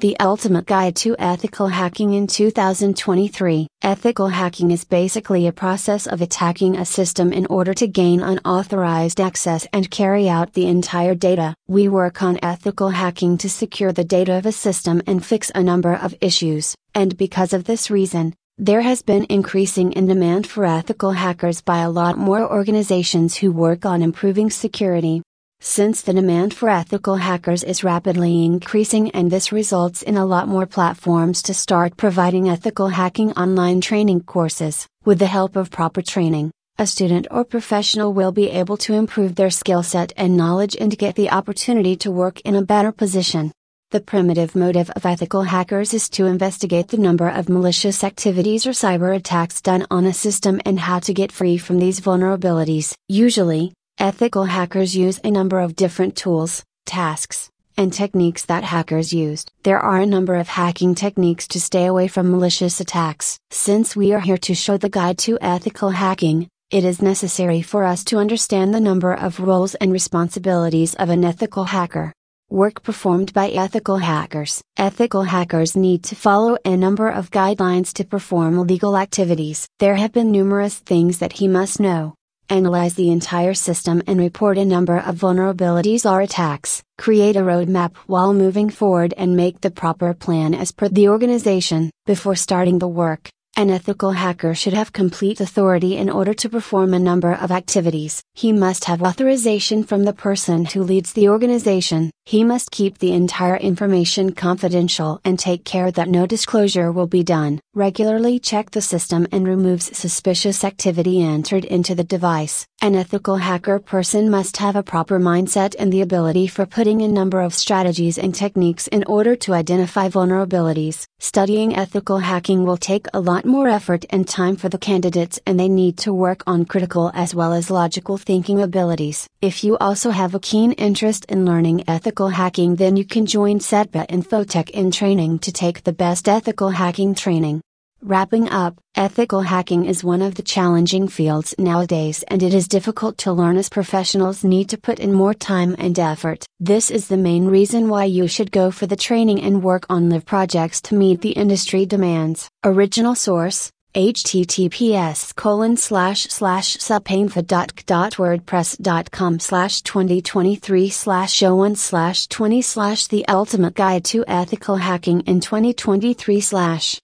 The Ultimate Guide to Ethical Hacking in 2023. Ethical hacking is basically a process of attacking a system in order to gain unauthorized access and carry out the entire data. We work on ethical hacking to secure the data of a system and fix a number of issues, and because of this reason, there has been increasing in demand for ethical hackers by a lot more organizations who work on improving security. Since the demand for ethical hackers is rapidly increasing and this results in a lot more platforms to start providing ethical hacking online training courses, with the help of proper training, a student or professional will be able to improve their skill set and knowledge and get the opportunity to work in a better position. The primitive motive of ethical hackers is to investigate the number of malicious activities or cyber attacks done on a system and how to get free from these vulnerabilities. Usually, Ethical hackers use a number of different tools, tasks, and techniques that hackers used. There are a number of hacking techniques to stay away from malicious attacks. Since we are here to show the guide to ethical hacking, it is necessary for us to understand the number of roles and responsibilities of an ethical hacker. Work performed by ethical hackers. Ethical hackers need to follow a number of guidelines to perform legal activities. There have been numerous things that he must know analyze the entire system and report a number of vulnerabilities or attacks, create a roadmap while moving forward and make the proper plan as per the organization. Before starting the work, an ethical hacker should have complete authority in order to perform a number of activities. He must have authorization from the person who leads the organization. He must keep the entire information confidential and take care that no disclosure will be done. Regularly check the system and removes suspicious activity entered into the device. An ethical hacker person must have a proper mindset and the ability for putting a number of strategies and techniques in order to identify vulnerabilities. Studying ethical hacking will take a lot more effort and time for the candidates and they need to work on critical as well as logical thinking abilities. If you also have a keen interest in learning ethical hacking then you can join CETPA Infotech in training to take the best ethical hacking training. Wrapping up, ethical hacking is one of the challenging fields nowadays and it is difficult to learn as professionals need to put in more time and effort. This is the main reason why you should go for the training and work on live projects to meet the industry demands. Original source https colon slash slash supainfa.wordpress.com slash 2023 slash 01 slash 20 slash the ultimate guide to ethical hacking in 2023 slash